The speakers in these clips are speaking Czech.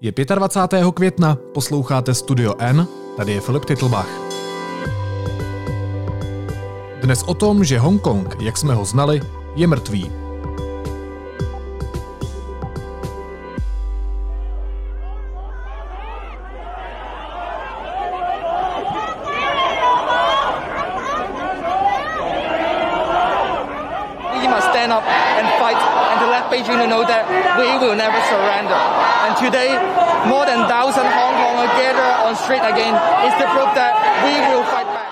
Je 25. května, posloucháte Studio N, tady je Filip Titlbach. Dnes o tom, že Hongkong, jak jsme ho znali, je mrtvý.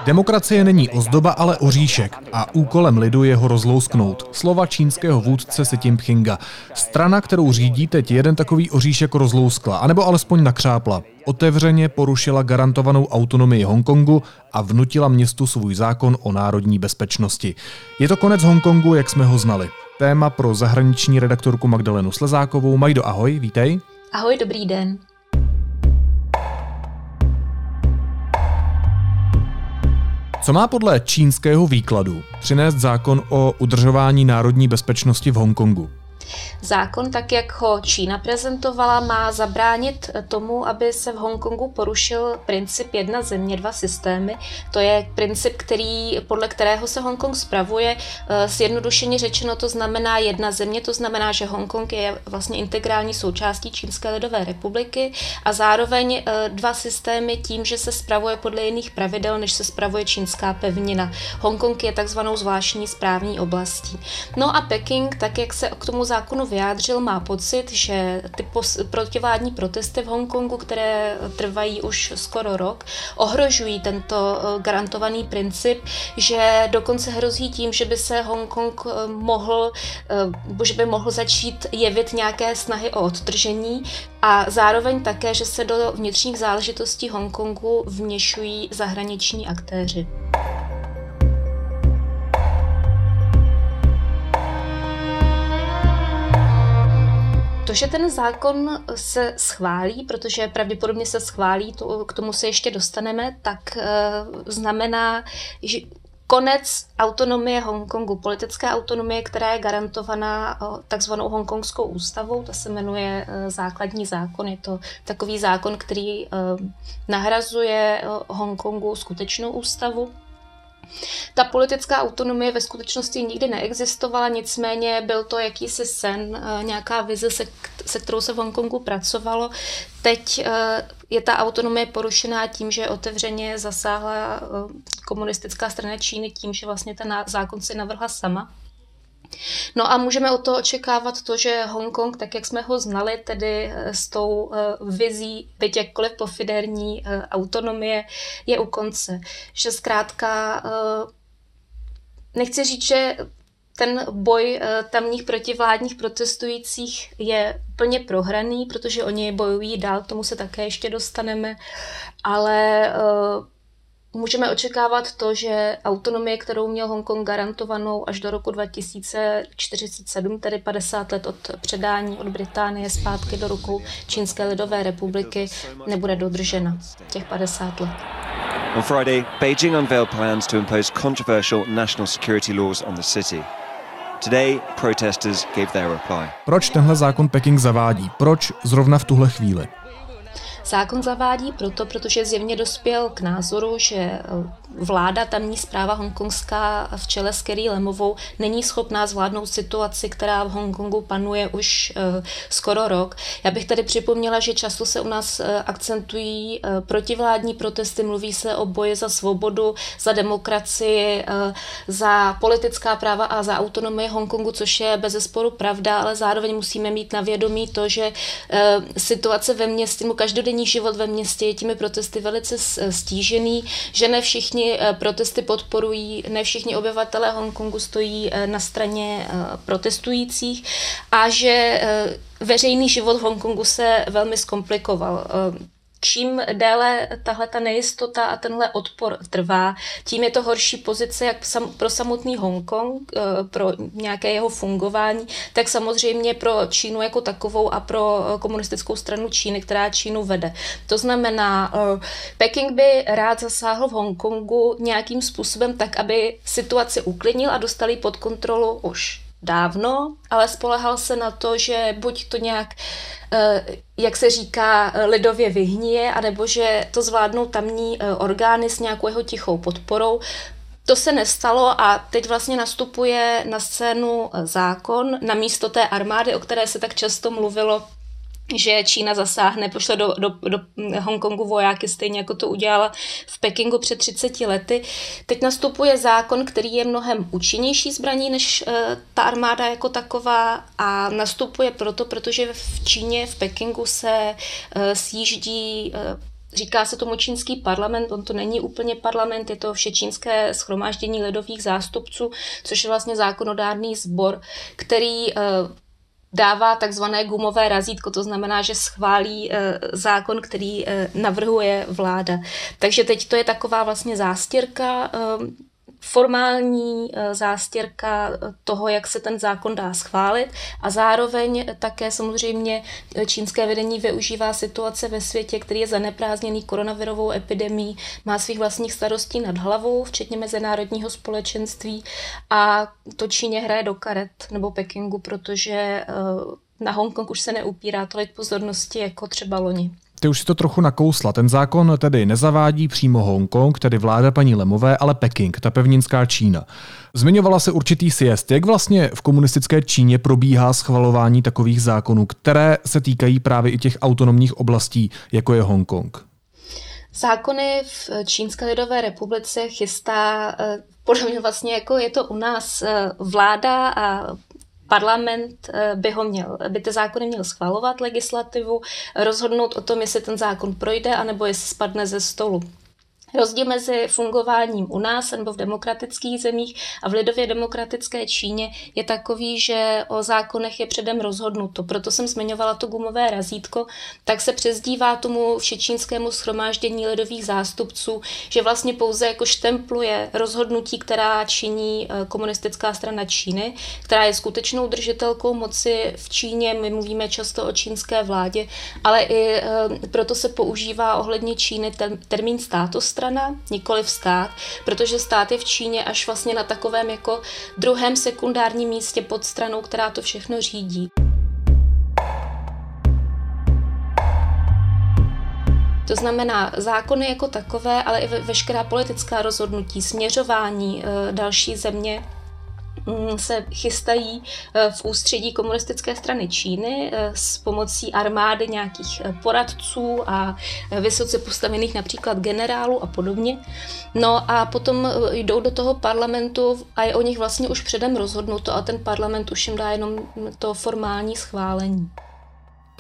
Demokracie není ozdoba, ale oříšek a úkolem lidu je ho rozlousknout. Slova čínského vůdce Si Jinpinga. Strana, kterou řídí, teď jeden takový oříšek rozlouskla, anebo alespoň nakřápla. Otevřeně porušila garantovanou autonomii Hongkongu a vnutila městu svůj zákon o národní bezpečnosti. Je to konec Hongkongu, jak jsme ho znali. Téma pro zahraniční redaktorku Magdalenu Slezákovou. Majdo, ahoj, vítej. Ahoj, dobrý den. Co má podle čínského výkladu přinést zákon o udržování národní bezpečnosti v Hongkongu? Zákon, tak jak ho Čína prezentovala, má zabránit tomu, aby se v Hongkongu porušil princip jedna země, dva systémy. To je princip, který, podle kterého se Hongkong spravuje. Zjednodušeně řečeno to znamená jedna země, to znamená, že Hongkong je vlastně integrální součástí Čínské lidové republiky a zároveň dva systémy tím, že se spravuje podle jiných pravidel, než se spravuje čínská pevnina. Hongkong je takzvanou zvláštní správní oblastí. No a Peking, tak jak se k tomu zákonu vyjádřil, má pocit, že ty pos- protivládní protesty v Hongkongu, které trvají už skoro rok, ohrožují tento garantovaný princip, že dokonce hrozí tím, že by se Hongkong mohl, že by mohl začít jevit nějaké snahy o odtržení a zároveň také, že se do vnitřních záležitostí Hongkongu vměšují zahraniční aktéři. To, že ten zákon se schválí, protože pravděpodobně se schválí, to, k tomu se ještě dostaneme, tak e, znamená, že konec autonomie Hongkongu, politické autonomie, která je garantovaná takzvanou hongkongskou ústavou, ta se jmenuje základní zákon. Je to takový zákon, který nahrazuje Hongkongu skutečnou ústavu. Ta politická autonomie ve skutečnosti nikdy neexistovala, nicméně byl to jakýsi sen, nějaká vize, se, se kterou se v Hongkongu pracovalo. Teď je ta autonomie porušená tím, že otevřeně zasáhla komunistická strana Číny tím, že vlastně ten zákon si navrhla sama. No a můžeme o to očekávat to, že Hongkong, tak jak jsme ho znali, tedy s tou vizí, byť jakkoliv pofiderní autonomie, je u konce. Že zkrátka, nechci říct, že ten boj tamních protivládních protestujících je plně prohraný, protože oni bojují dál, k tomu se také ještě dostaneme, ale můžeme očekávat to, že autonomie, kterou měl Hongkong garantovanou až do roku 2047, tedy 50 let od předání od Británie zpátky do rukou Čínské lidové republiky, nebude dodržena těch 50 let. On Friday, Beijing unveiled plans to impose controversial national security laws on the city. Today, protesters gave their reply. Proč tenhle zákon Peking zavádí? Proč zrovna v tuhle chvíli? Zákon zavádí proto, protože zjevně dospěl k názoru, že vláda, tamní zpráva hongkongská v čele s Kerry Lemovou není schopná zvládnout situaci, která v Hongkongu panuje už uh, skoro rok. Já bych tady připomněla, že často se u nás uh, akcentují protivládní protesty, mluví se o boji za svobodu, za demokracii, za politická práva a za autonomii Hongkongu, což je bez zesporu pravda, ale zároveň musíme mít na vědomí to, že situace ve městě, každodenní život ve městě je těmi protesty velice stížený, že ne všichni protesty podporují, ne všichni obyvatelé Hongkongu stojí na straně protestujících a že veřejný život v Hongkongu se velmi zkomplikoval čím déle tahle ta nejistota a tenhle odpor trvá, tím je to horší pozice jak pro samotný Hongkong, pro nějaké jeho fungování, tak samozřejmě pro Čínu jako takovou a pro komunistickou stranu Číny, která Čínu vede. To znamená, Peking by rád zasáhl v Hongkongu nějakým způsobem tak, aby situaci uklidnil a dostali pod kontrolu už dávno, ale spolehal se na to, že buď to nějak, eh, jak se říká, lidově vyhníje, anebo že to zvládnou tamní eh, orgány s nějakou jeho tichou podporou. To se nestalo a teď vlastně nastupuje na scénu eh, zákon na místo té armády, o které se tak často mluvilo že Čína zasáhne, pošle do, do, do Hongkongu vojáky, stejně jako to udělala v Pekingu před 30 lety. Teď nastupuje zákon, který je mnohem účinnější zbraní než uh, ta armáda jako taková a nastupuje proto, protože v Číně, v Pekingu se uh, sjíždí uh, Říká se tomu čínský parlament, on to není úplně parlament, je to všečínské schromáždění ledových zástupců, což je vlastně zákonodárný sbor, který dává takzvané gumové razítko, to znamená, že schválí e, zákon, který e, navrhuje vláda. Takže teď to je taková vlastně zástěrka e, formální eh, zástěrka toho, jak se ten zákon dá schválit a zároveň také samozřejmě čínské vedení využívá situace ve světě, který je zaneprázdněný koronavirovou epidemí, má svých vlastních starostí nad hlavou, včetně mezinárodního společenství a to Číně hraje do karet nebo Pekingu, protože eh, na Hongkong už se neupírá tolik pozornosti jako třeba loni. Ty už si to trochu nakousla. Ten zákon tedy nezavádí přímo Hongkong, tedy vláda paní Lemové, ale Peking, ta pevninská Čína. Zmiňovala se určitý siest. Jak vlastně v komunistické Číně probíhá schvalování takových zákonů, které se týkají právě i těch autonomních oblastí, jako je Hongkong? Zákony v Čínské lidové republice chystá eh, podobně vlastně jako je to u nás eh, vláda a parlament eh, by ho měl, by ty zákony měl schvalovat legislativu, rozhodnout o tom, jestli ten zákon projde, anebo jestli spadne ze stolu. Rozdíl mezi fungováním u nás nebo v demokratických zemích a v lidově demokratické Číně je takový, že o zákonech je předem rozhodnuto. Proto jsem zmiňovala to gumové razítko, tak se přezdívá tomu všečínskému schromáždění lidových zástupců, že vlastně pouze jako štempluje rozhodnutí, která činí eh, komunistická strana Číny, která je skutečnou držitelkou moci v Číně. My mluvíme často o čínské vládě, ale i eh, proto se používá ohledně Číny termín státostrana, strana, nikoli stát, protože stát je v Číně až vlastně na takovém jako druhém sekundárním místě pod stranou, která to všechno řídí. To znamená zákony jako takové, ale i veškerá politická rozhodnutí, směřování e, další země se chystají eh, v ústředí komunistické strany Číny eh, s pomocí armády nějakých eh, poradců a vysoce postavených například generálů a podobně. No a potom jdou do toho parlamentu a je o nich vlastně už předem rozhodnuto a ten parlament už jim dá jenom to formální schválení.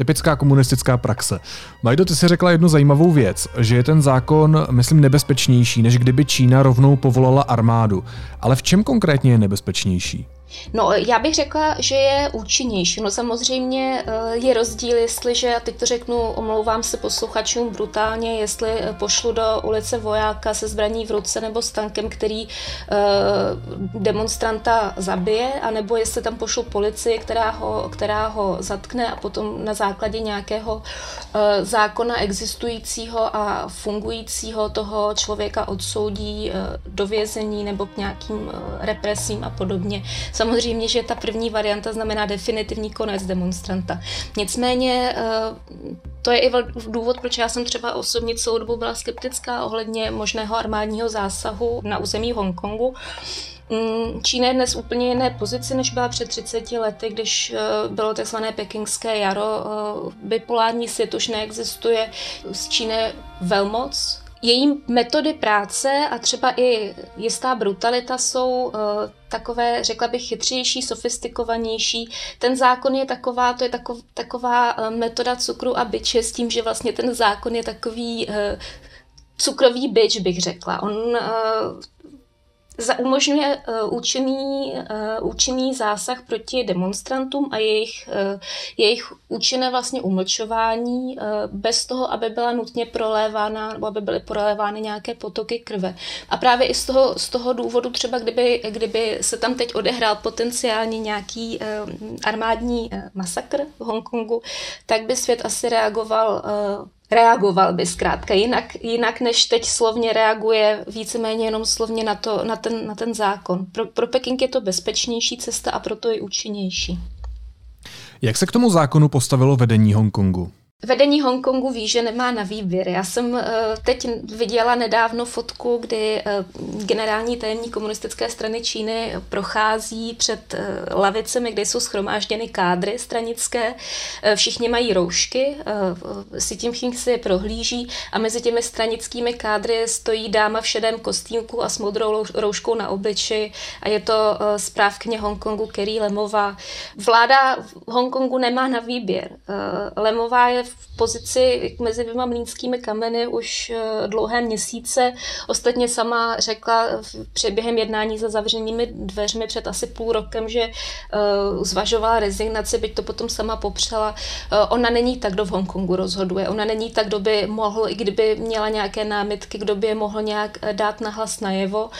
Typická komunistická praxe. Majdo, ty si řekla jednu zajímavou věc, že je ten zákon, myslím, nebezpečnější, než kdyby Čína rovnou povolala armádu. Ale v čem konkrétně je nebezpečnější? No, já bych řekla, že je účinnější. No samozřejmě eh, je rozdíl, jestliže, a teď to řeknu, omlouvám se posluchačům brutálně, jestli eh, pošlu do ulice vojáka se zbraní v ruce nebo s tankem, který uh, demonstranta zabije, anebo jestli tam pošlu policii, která ho, která ho zatkne a potom na základě nějakého zákona existujícího a fungujícího toho člověka odsoudí do vězení nebo k nějakým represím a podobně. Samozřejmě, že ta první varianta znamená definitivní konec demonstranta. Nicméně eh, to je i důvod, proč já jsem třeba osobně celou dobu byla skeptická ohledně možného armádního zásahu na území Hongkongu. Mm, Čína je dnes úplně jiné pozici, než byla před 30 lety, když eh, bylo tzv. pekingské jaro. Eh, bipolární svět už neexistuje. Z Číny velmoc, její metody práce a třeba i jistá brutalita jsou uh, takové, řekla bych, chytřejší, sofistikovanější. Ten zákon je taková, to je takov, taková uh, metoda cukru a byče s tím, že vlastně ten zákon je takový uh, cukrový byč, bych řekla. On uh, umožňuje uh, účinný, uh, účinný zásah proti demonstrantům a jejich, uh, jejich účinné vlastně umlčování bez toho, aby byla nutně prolévána nebo aby byly prolévány nějaké potoky krve. A právě i z toho, z toho důvodu třeba, kdyby, kdyby se tam teď odehrál potenciálně nějaký armádní masakr v Hongkongu, tak by svět asi reagoval reagoval by zkrátka jinak, jinak než teď slovně reaguje víceméně jenom slovně na, to, na, ten, na ten zákon. Pro, pro Peking je to bezpečnější cesta a proto i účinnější. Jak se k tomu zákonu postavilo vedení Hongkongu? Vedení Hongkongu ví, že nemá na výběr. Já jsem eh, teď viděla nedávno fotku, kdy eh, generální tajemník komunistické strany Číny prochází před eh, lavicemi, kde jsou schromážděny kádry stranické. Všichni mají roušky, si tím Ching si je prohlíží a mezi těmi stranickými kádry stojí dáma v šedém kostýmku a s modrou rouškou na obliči a je to zprávkyně Hongkongu Kerry Lemová. Vláda Hongkongu nemá na výběr. Lemová je v pozici mezi dvěma mlínskými kameny už eh, dlouhé měsíce. Ostatně sama řekla během jednání za zavřenými dveřmi před asi půl rokem, že uh, zvažovala rezignaci, byť to potom sama popřela. Uh, ona není tak, kdo v Hongkongu rozhoduje. Ona není tak, kdo by mohl, i kdyby měla nějaké námitky, kdo by je mohl nějak dát na hlas najevo.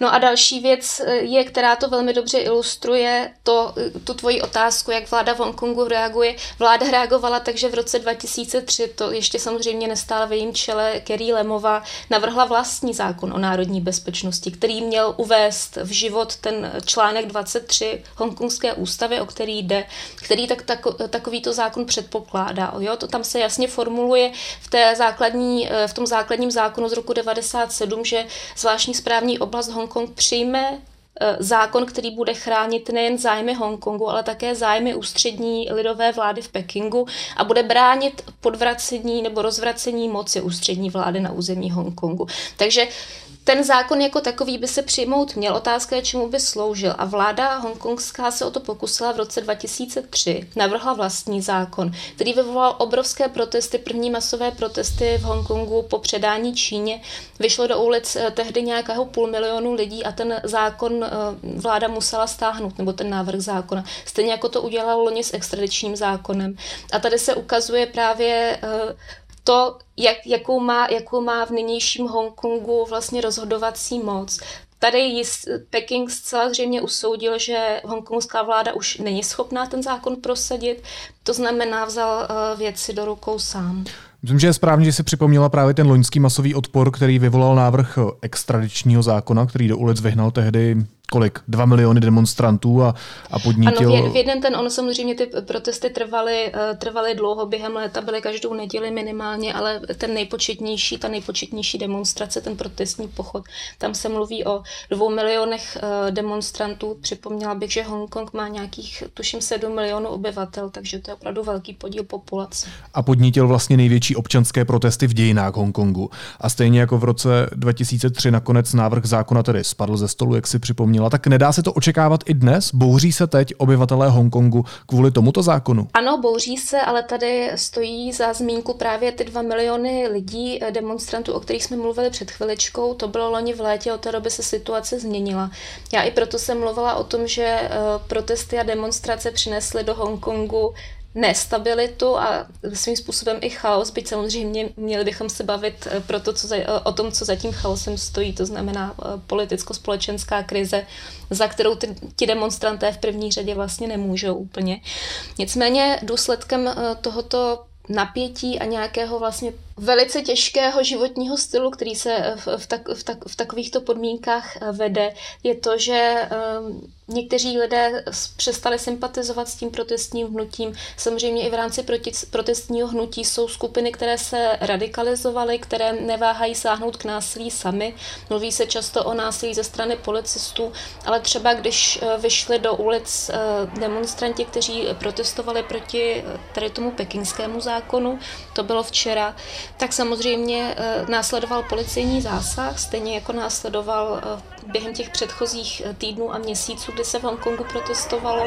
No a další věc je, která to velmi dobře ilustruje, to, tu tvoji otázku, jak vláda v Hongkongu reaguje. Vláda reagovala tak, že v roce 2000 2003 to ještě samozřejmě nestála v jejím čele Kerry Lemova, navrhla vlastní zákon o národní bezpečnosti, který měl uvést v život ten článek 23 hongkongské ústavy, o který jde, který tak, tak, takovýto zákon předpokládá. Jo? To tam se jasně formuluje v, té základní, v tom základním zákonu z roku 97, že zvláštní správní oblast Hongkong přijme Eh, zákon, který bude chránit nejen zájmy Hongkongu, ale také zájmy ústřední lidové vlády v Pekingu a bude bránit podvracení nebo rozvracení moci ústřední vlády na území Hongkongu. Takže ten zákon jako takový by se přijmout měl. Otázka je, čemu by sloužil. A vláda hongkongská se o to pokusila v roce 2003. Navrhla vlastní zákon, který vyvolal obrovské protesty, první masové protesty v Hongkongu po předání Číně. Vyšlo do ulic eh, tehdy nějakého půl milionu lidí a ten zákon eh, vláda musela stáhnout, nebo ten návrh zákona. Stejně jako to udělalo loni s extradičním zákonem. A tady se ukazuje právě eh, to, jak, jakou, má, jakou má v nynějším Hongkongu vlastně rozhodovací moc. Tady jist, Peking zcela zřejmě usoudil, že hongkongská vláda už není schopná ten zákon prosadit, to znamená vzal uh, věci do rukou sám. Myslím, že je správně, že si připomněla právě ten loňský masový odpor, který vyvolal návrh extradičního zákona, který do ulic vyhnal tehdy kolik? Dva miliony demonstrantů a, a podnítil... Ano, v jeden ten, ono samozřejmě ty protesty trvaly, eh, trvaly dlouho, během léta byly každou neděli minimálně, ale ten nejpočetnější, ta nejpočetnější demonstrace, ten protestní pochod, tam se mluví o dvou milionech eh, demonstrantů. Připomněla bych, že Hongkong má nějakých, tuším, sedm milionů obyvatel, takže to je opravdu velký podíl populace. A podnítil vlastně největší občanské protesty v dějinách Hongkongu. A stejně jako v roce 2003 nakonec návrh zákona tedy spadl ze stolu, jak si připomněl zmínila, tak nedá se to očekávat i dnes? Bouří se teď obyvatelé Hongkongu kvůli tomuto zákonu? Ano, bouří se, ale tady stojí za zmínku právě ty dva miliony lidí, eh, demonstrantů, o kterých jsme mluvili před chviličkou. To bylo loni v létě, od té doby se situace změnila. Já i proto jsem mluvila o tom, že eh, protesty a demonstrace přinesly do Hongkongu nestabilitu a svým způsobem i chaos, byť samozřejmě měli bychom se bavit eh, pro to, co za, eh, o tom, co za tím chaosem stojí, to znamená eh, politicko-společenská krize, za kterou ty, ti demonstranté v první řadě vlastně nemůžou úplně. Nicméně důsledkem tohoto napětí a nějakého vlastně velice těžkého životního stylu, který se v, v, tak, v, tak, v takovýchto podmínkách vede, je to, že um, Někteří lidé přestali sympatizovat s tím protestním hnutím. Samozřejmě i v rámci proti, protestního hnutí jsou skupiny, které se radikalizovaly, které neváhají sáhnout k násilí sami. Mluví se často o násilí ze strany policistů, ale třeba když eh, vyšli do ulic eh, demonstranti, kteří protestovali proti eh, tady tomu pekingskému zákonu, to bylo včera, tak samozřejmě následoval policejní zásah, stejně jako následoval během těch předchozích týdnů a měsíců, kdy se v Hongkongu protestovalo.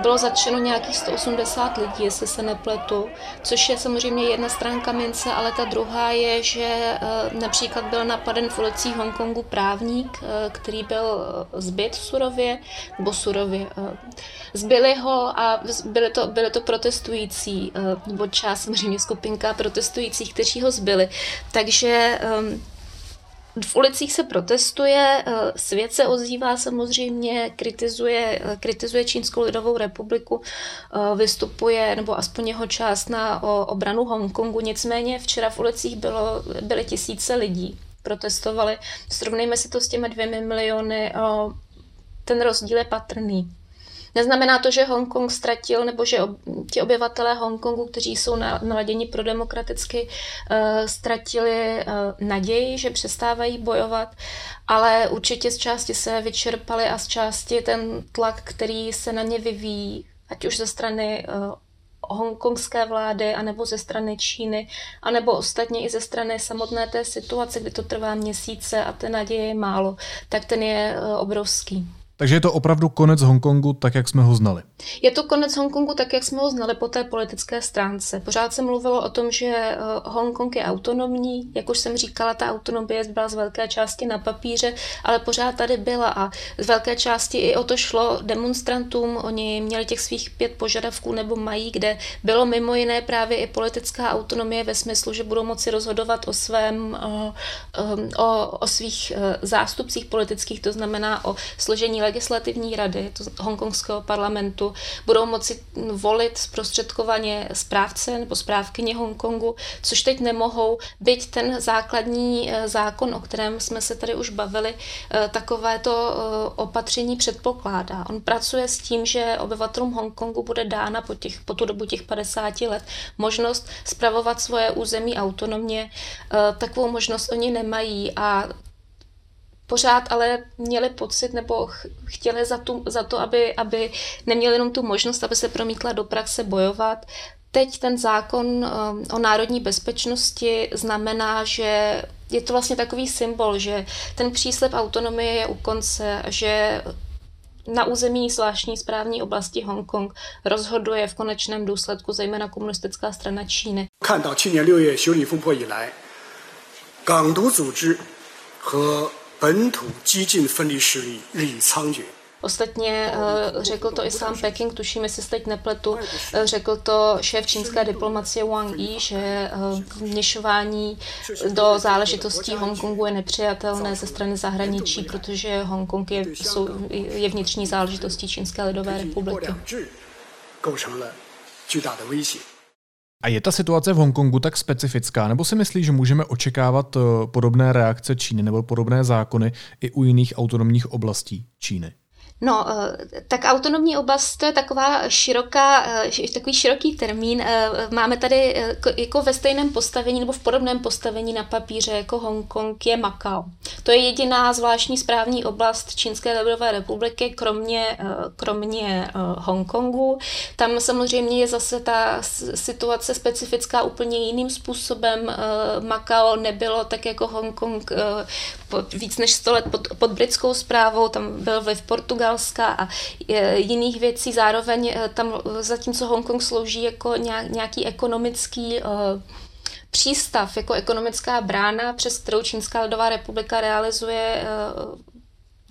Bylo zatčeno nějakých 180 lidí, jestli se nepletu, což je samozřejmě jedna stránka mince, ale ta druhá je, že eh, například byl napaden v ulicích Hongkongu právník, eh, který byl eh, zbyt surově, nebo surově. Zbyli ho a byly to, byly to protestující, nebo část samozřejmě skupinka protestujících, kteří ho zbyli. Takže ehm, v ulicích se protestuje, eh, svět se ozývá samozřejmě, kritizuje, eh, kritizuje Čínskou lidovou republiku, eh, vystupuje, nebo aspoň jeho část na obranu Hongkongu. Nicméně včera v ulicích bylo, byly tisíce lidí, protestovali. Srovnejme si to s těmi dvěmi miliony, ten rozdíl je patrný. Neznamená to, že Hongkong ztratil, nebo že ti obyvatelé Hongkongu, kteří jsou naladěni pro demokraticky, uh, ztratili uh, naději, že přestávají bojovat, ale určitě z části se vyčerpali a z části ten tlak, který se na ně vyvíjí, ať už ze strany uh, hongkongské vlády, anebo ze strany Číny, anebo ostatně i ze strany samotné té situace, kdy to trvá měsíce a té naděje je málo, tak ten je obrovský. Takže je to opravdu konec Hongkongu tak, jak jsme ho znali. Je to konec Hongkongu tak, jak jsme ho znali po té politické stránce. Pořád se mluvilo o tom, že eh, Hongkong je autonomní. Jak už jsem říkala, ta autonomie byla z velké části na papíře, ale pořád tady byla a z velké části i o to šlo demonstrantům. Oni měli těch svých pět požadavků nebo mají, kde bylo mimo jiné právě i politická autonomie ve smyslu, že budou moci rozhodovat o svém, o, eh, eh, o, o svých zástupcích politických, to znamená o složení legislativní rady to hongkongského parlamentu budou moci volit zprostředkovaně správce nebo správkyně Hongkongu, což teď nemohou, byť ten základní eh, zákon, o kterém jsme se tady už bavili, eh, takovéto eh, opatření předpokládá. On pracuje s tím, že obyvatelům Hongkongu bude dána po, těch, po tu dobu těch 50 let možnost spravovat svoje území autonomně. Takovou možnost oni nemají a pořád ale měli pocit nebo chtěli za, tu, za to, aby, aby neměli jenom tu možnost, aby se promítla do praxe bojovat. Teď ten zákon um, o národní bezpečnosti znamená, že je to vlastně takový symbol, že ten příslip autonomie je u konce, že na území zvláštní správní oblasti Hongkong rozhoduje v konečném důsledku zejména komunistická strana Číny. 看到去年六月修理风波以来，港独组织和 本土激进分离势力日益猖獗。Ostatně uh, řekl to i sám Peking, tuším, jestli se teď nepletu, uh, řekl to šéf čínské diplomacie Wang Yi, že uh, vněšování do záležitostí Hongkongu je nepřijatelné ze strany zahraničí, protože Hongkong je, jsou, je vnitřní záležitostí Čínské lidové republiky. A je ta situace v Hongkongu tak specifická, nebo si myslíš, že můžeme očekávat eh, podobné reakce Číny nebo podobné zákony i u jiných autonomních oblastí Číny? No, eh, tak autonomní oblast to je taková široká, eh, takový široký termín. Eh, máme tady jako ve stejném postavení nebo v podobném postavení na papíře jako Hongkong je Makao. To je jediná zvláštní správní oblast Čínské lidové republiky, kromě, kromě Hongkongu. Tam samozřejmě je zase ta situace specifická úplně jiným způsobem. Makao nebylo tak jako Hongkong víc než 100 let pod, pod britskou zprávou, tam byl vliv Portugal Portugalska a e, jiných věcí. Zároveň e, tam, zatímco Hongkong slouží jako nějaký ekonomický e, přístav, jako ekonomická brána, přes kterou Čínská lidová republika realizuje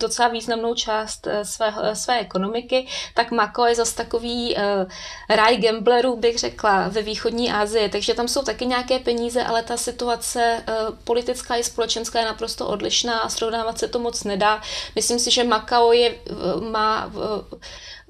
docela významnou část eh, své, eh, své ekonomiky, tak Mako je zase takový uh, raj gamblerů, bych řekla, ve východní Asii. Takže tam jsou taky nějaké peníze, ale ta situace uh, politická i společenská je naprosto odlišná a srovnávat se to moc nedá. Myslím si, že Makao je, má uh,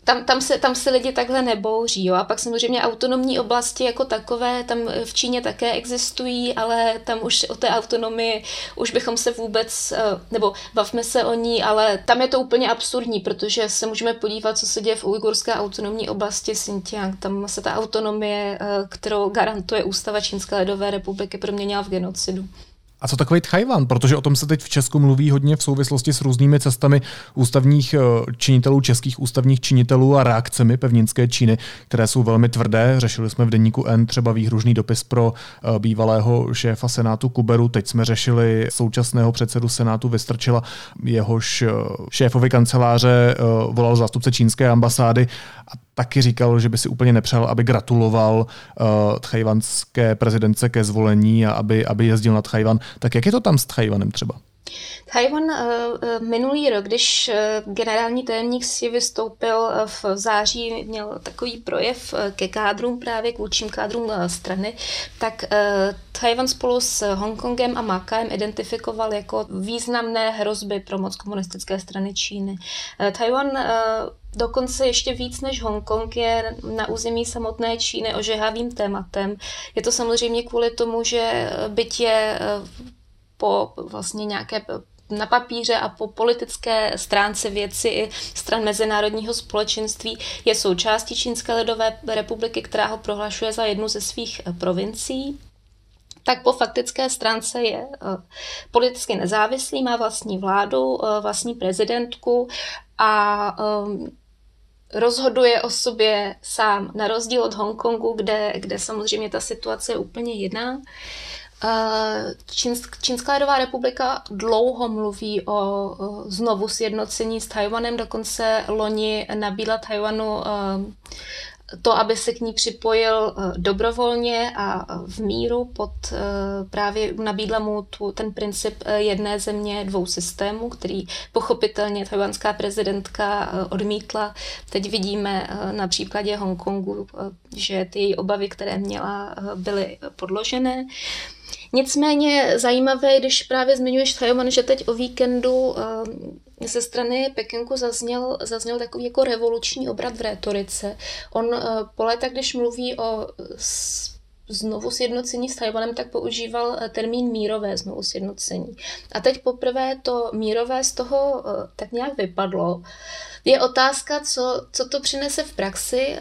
tam, tam, se, tam se lidi takhle nebouří. Jo? A pak samozřejmě autonomní oblasti jako takové, tam v Číně také existují, ale tam už o té autonomii už bychom se vůbec, eh, nebo bavme se o ní, ale tam je to úplně absurdní, protože se můžeme podívat, co se děje v ujgurské autonomní oblasti Xinjiang. Tam se ta autonomie, eh, kterou garantuje Ústava Čínské lidové republiky, proměnila v genocidu. A co takový Tchajvan? Protože o tom se teď v Česku mluví hodně v souvislosti s různými cestami ústavních eh, činitelů, českých ústavních činitelů a reakcemi pevninské Číny, které jsou velmi tvrdé. Řešili jsme v denníku N třeba výhružný dopis pro eh, bývalého šéfa Senátu Kuberu. Teď jsme řešili současného předsedu Senátu Vystrčila, jehož eh, šéfovi kanceláře volal zástupce čínské ambasády a taky říkal, že by si úplně nepřál, aby gratuloval uh, tchajvanské prezidence ke zvolení a aby, aby jezdil na Tchajvan. Tak jak je to tam s Tchajvanem třeba? Taiwan minulý rok, když generální tajemník si vystoupil v září, měl takový projev ke kádrům, právě k vůčím kádrům strany, tak Taiwan spolu s Hongkongem a Makaem identifikoval jako významné hrozby pro moc komunistické strany Číny. Taiwan dokonce ještě víc než Hongkong je na území samotné Číny ožehavým tématem. Je to samozřejmě kvůli tomu, že byť je po vlastně nějaké na papíře a po politické stránce věci i stran mezinárodního společenství je součástí Čínské lidové republiky, která ho prohlašuje za jednu ze svých eh, provincií tak po faktické stránce je eh, politicky nezávislý, má vlastní vládu, eh, vlastní prezidentku a rozhoduje o sobě sám, na rozdíl od Hongkongu, kde, kde samozřejmě ta situace je úplně jiná. Čínsk, Čínská lidová republika dlouho mluví o znovu sjednocení s Tajvanem, dokonce loni nabídla Tajvanu to, aby se k ní připojil dobrovolně a v míru pod právě nabídla mu tu, ten princip jedné země dvou systémů, který pochopitelně tajvanská prezidentka odmítla. Teď vidíme na příkladě Hongkongu, že ty její obavy, které měla, byly podložené. Nicméně zajímavé, když právě zmiňuješ Taiwan, že teď o víkendu eh, ze strany Pekinku zazněl, zazněl takový jako revoluční obrat v rétorice. On eh, po léta, když mluví o znovu sjednocení s Tajvanem, tak používal eh, termín mírové znovu sjednocení. A teď poprvé to mírové z toho tak nějak vypadlo. Je otázka, co, co to přinese v praxi.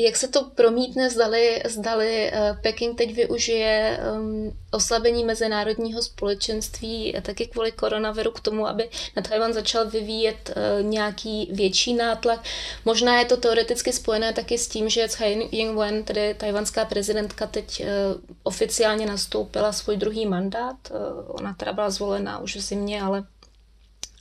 Jak se to promítne, zdali, zdali uh, Peking teď využije um, oslabení mezinárodního společenství taky kvůli koronaviru k tomu, aby na Tajvan začal vyvíjet uh, nějaký větší nátlak. Možná je to teoreticky spojené taky s tím, že Tsai Ing-wen, tedy tajvanská prezidentka, teď oficiálně nastoupila svůj druhý mandát. Ona teda byla zvolena už v zimě, ale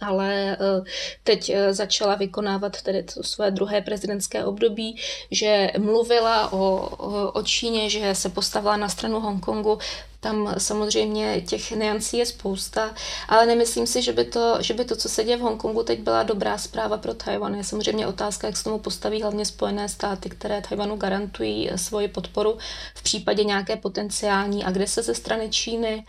ale eh, teď eh, začala vykonávat tedy to své druhé prezidentské období, že mluvila o, o Číně, že se postavila na stranu Hongkongu, tam samozřejmě těch neancí je spousta, ale nemyslím si, že by, to, že by to, co se děje v Hongkongu, teď byla dobrá zpráva pro Tajvan. Je samozřejmě otázka, jak se tomu postaví hlavně Spojené státy, které Tajvanu garantují eh, svoji podporu v případě nějaké potenciální agrese ze strany Číny. Uh,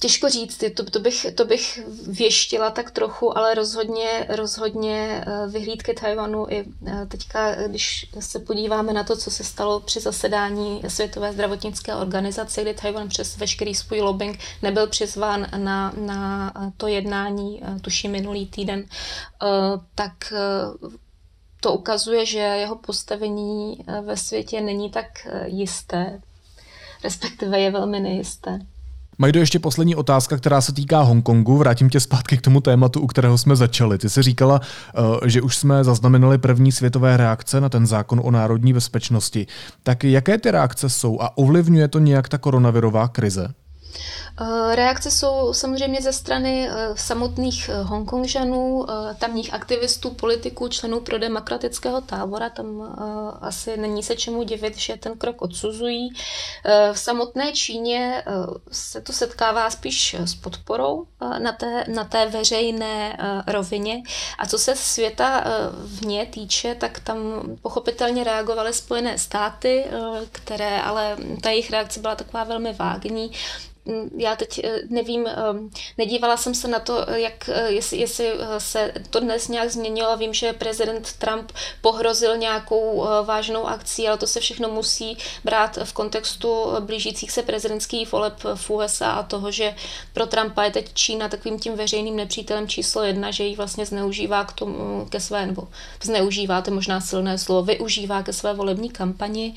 Těžko říct, to, to, bych, to bych věštila tak trochu, ale rozhodně, rozhodně eh, vyhlídky Tajvanu i eh, teďka, když se podíváme na to, co se stalo při zasedání Světové zdravotnické organizace, kdy Tajvan přes veškerý svůj lobbying nebyl přizván na, na to jednání, eh, tuším minulý týden, tak to ukazuje, že jeho postavení ve světě není tak jisté, respektive je velmi nejisté. Majdo, ještě poslední otázka, která se týká Hongkongu. Vrátím tě zpátky k tomu tématu, u kterého jsme začali. Ty jsi říkala, eh, že už jsme zaznamenali první světové reakce na ten zákon o národní bezpečnosti. Tak jaké ty reakce jsou a ovlivňuje to nějak ta koronavirová krize? Eh, reakce jsou samozřejmě ze strany eh, samotných eh, Hongkongžanů, tamních aktivistů, politiků, členů pro demokratického tábora. Tam asi není se čemu divit, že ten krok odsuzují. V samotné Číně se to setkává spíš s podporou na té, na té veřejné rovině. A co se světa vně týče, tak tam pochopitelně reagovaly Spojené státy, které ale ta jejich reakce byla taková velmi vágní. Mm, já teď eh, nevím, ehm, nedívala jsem se na to, eh, jak, eh, jestli, jestli se to dnes nějak změnilo. Vím, že prezident Trump pohrozil nějakou vážnou akcí, ale to se všechno musí brát v kontextu blížících se prezidentských voleb v USA a toho, že pro Trumpa je teď Čína takovým tím veřejným nepřítelem číslo jedna, že ji vlastně zneužívá k tomu, ke své, nebo zneužívá, to je možná silné slovo, využívá ke své volební kampani.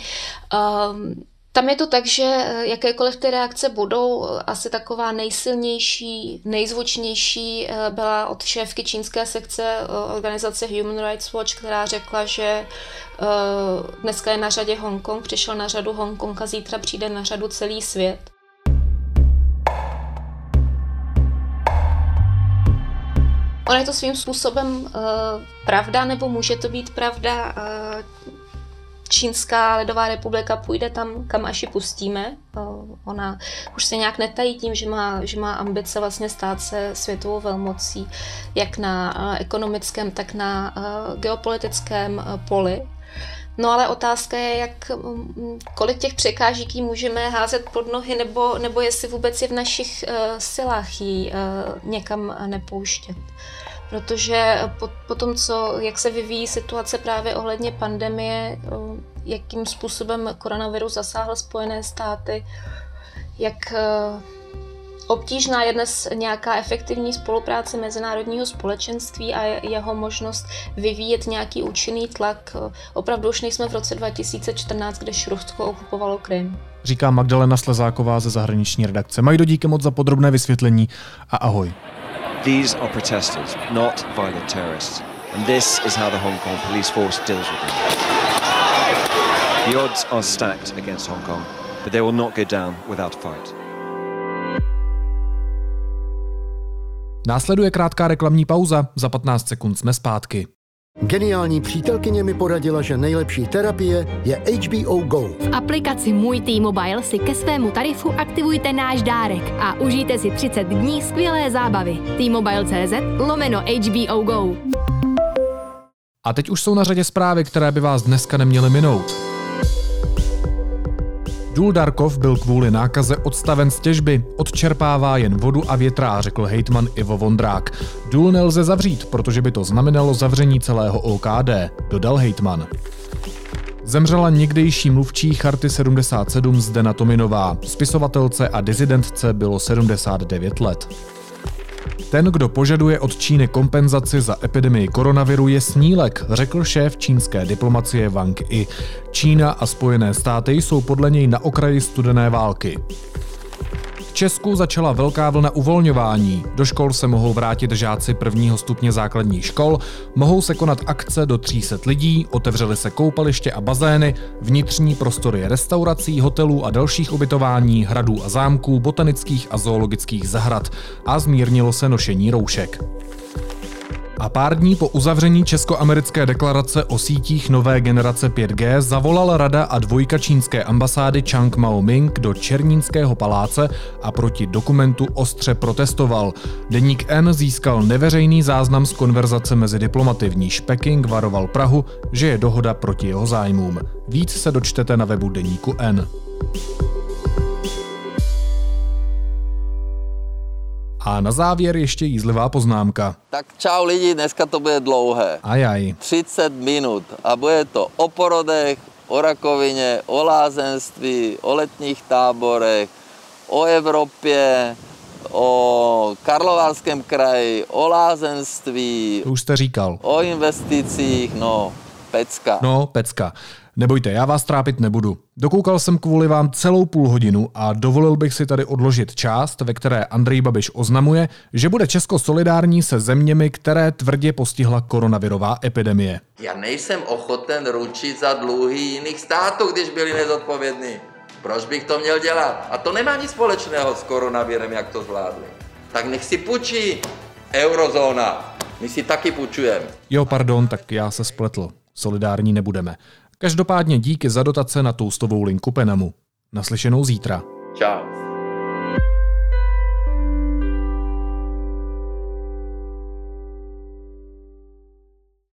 Um, tam je to tak, že eh, jakékoliv ty reakce budou, eh, asi taková nejsilnější, nejzvučnější eh, byla od šéfky čínské sekce organizace Human Rights Watch, která řekla, že dneska je na řadě Hongkong, přišel na řadu Hongkong a zítra přijde na řadu celý svět. Ono je to svým způsobem pravda, nebo může to být pravda. Čínská ledová republika půjde tam, kam až ji pustíme. Ona už se nějak netají tím, že má, že má ambice vlastně stát se světovou velmocí, jak na ekonomickém, tak na geopolitickém poli. No ale otázka je, jak, mm, kolik těch překážíků můžeme házet pod nohy, nebo, nebo jestli vůbec je v našich uh, silách ji uh, někam nepouštět. Protože po, po tom, co, jak se vyvíjí situace právě ohledně pandemie, uh, jakým způsobem koronavirus zasáhl Spojené státy, jak uh, Obtížná je dnes nějaká efektivní spolupráce mezinárodního společenství a jeho možnost vyvíjet nějaký účinný tlak. Opravdu už nejsme v roce 2014, kde Rusko okupovalo Krym. Říká Magdalena Slezáková ze zahraniční redakce. Majdo, díky moc za podrobné vysvětlení a ahoj. These are protesters, not violent terrorists. And this is how the Hong Kong police force deals with them. The odds are stacked against Hong Kong, but they will not go down without a fight. Následuje krátká reklamní pauza, za 15 sekund jsme zpátky. Geniální přítelkyně mi poradila, že nejlepší terapie je HBO Go. V aplikaci Můj T-Mobile si ke svému tarifu aktivujte náš dárek a užijte si 30 dní skvělé zábavy. T-Mobile.cz lomeno HBO Go. A teď už jsou na řadě zprávy, které by vás dneska neměly minout. Důl Darkov byl kvůli nákaze odstaven z těžby, odčerpává jen vodu a větrá, řekl hejtman Ivo Vondrák. Důl nelze zavřít, protože by to znamenalo zavření celého OKD, dodal hejtman. Zemřela někdejší mluvčí Charty 77 Zdena Tominová. Spisovatelce a dizidentce bylo 79 let. Ten, kdo požaduje od Číny kompenzaci za epidemii koronaviru, je snílek, řekl šéf čínské diplomacie Wang Yi. Čína a Spojené státy jsou podle něj na okraji studené války. Česku začala velká vlna uvolňování. Do škol se mohou vrátit žáci prvního stupně základních škol, mohou se konat akce do 300 lidí, otevřely se koupaliště a bazény, vnitřní prostory restaurací, hotelů a dalších ubytování, hradů a zámků, botanických a zoologických zahrad a zmírnilo se nošení roušek. A pár dní po uzavření česko-americké deklarace o sítích nové generace 5G zavolal rada a dvojka čínské ambasády Chang Mao-ming do Černínského paláce a proti dokumentu ostře protestoval. Deník N získal neveřejný záznam z konverzace mezi diplomaty, v níž Peking varoval Prahu, že je dohoda proti jeho zájmům. Víc se dočtete na webu Deníku N. A na závěr ještě jízlivá poznámka. Tak čau lidi, dneska to bude dlouhé. Ajaj. 30 minut a bude to o porodech, o rakovině, o lázenství, o letních táborech, o Evropě, o Karlovarském kraji, o lázenství. To už jste říkal. O investicích, no, pecka. No, pecka. Nebojte, já vás trápit nebudu. Dokoukal jsem kvůli vám celou půl hodinu a dovolil bych si tady odložit část, ve které Andrej Babiš oznamuje, že bude Česko solidární se zeměmi, které tvrdě postihla koronavirová epidemie. Já nejsem ochoten ručit za dluhy jiných států, když byli nezodpovědní. Proč bych to měl dělat? A to nemá nic společného s koronavirem, jak to zvládli. Tak nech si půjčí eurozóna. My si taky půjčujeme. Jo, pardon, tak já se spletl. Solidární nebudeme. Každopádně díky za dotace na toustovou linku Penamu. Naslyšenou zítra. Ciao.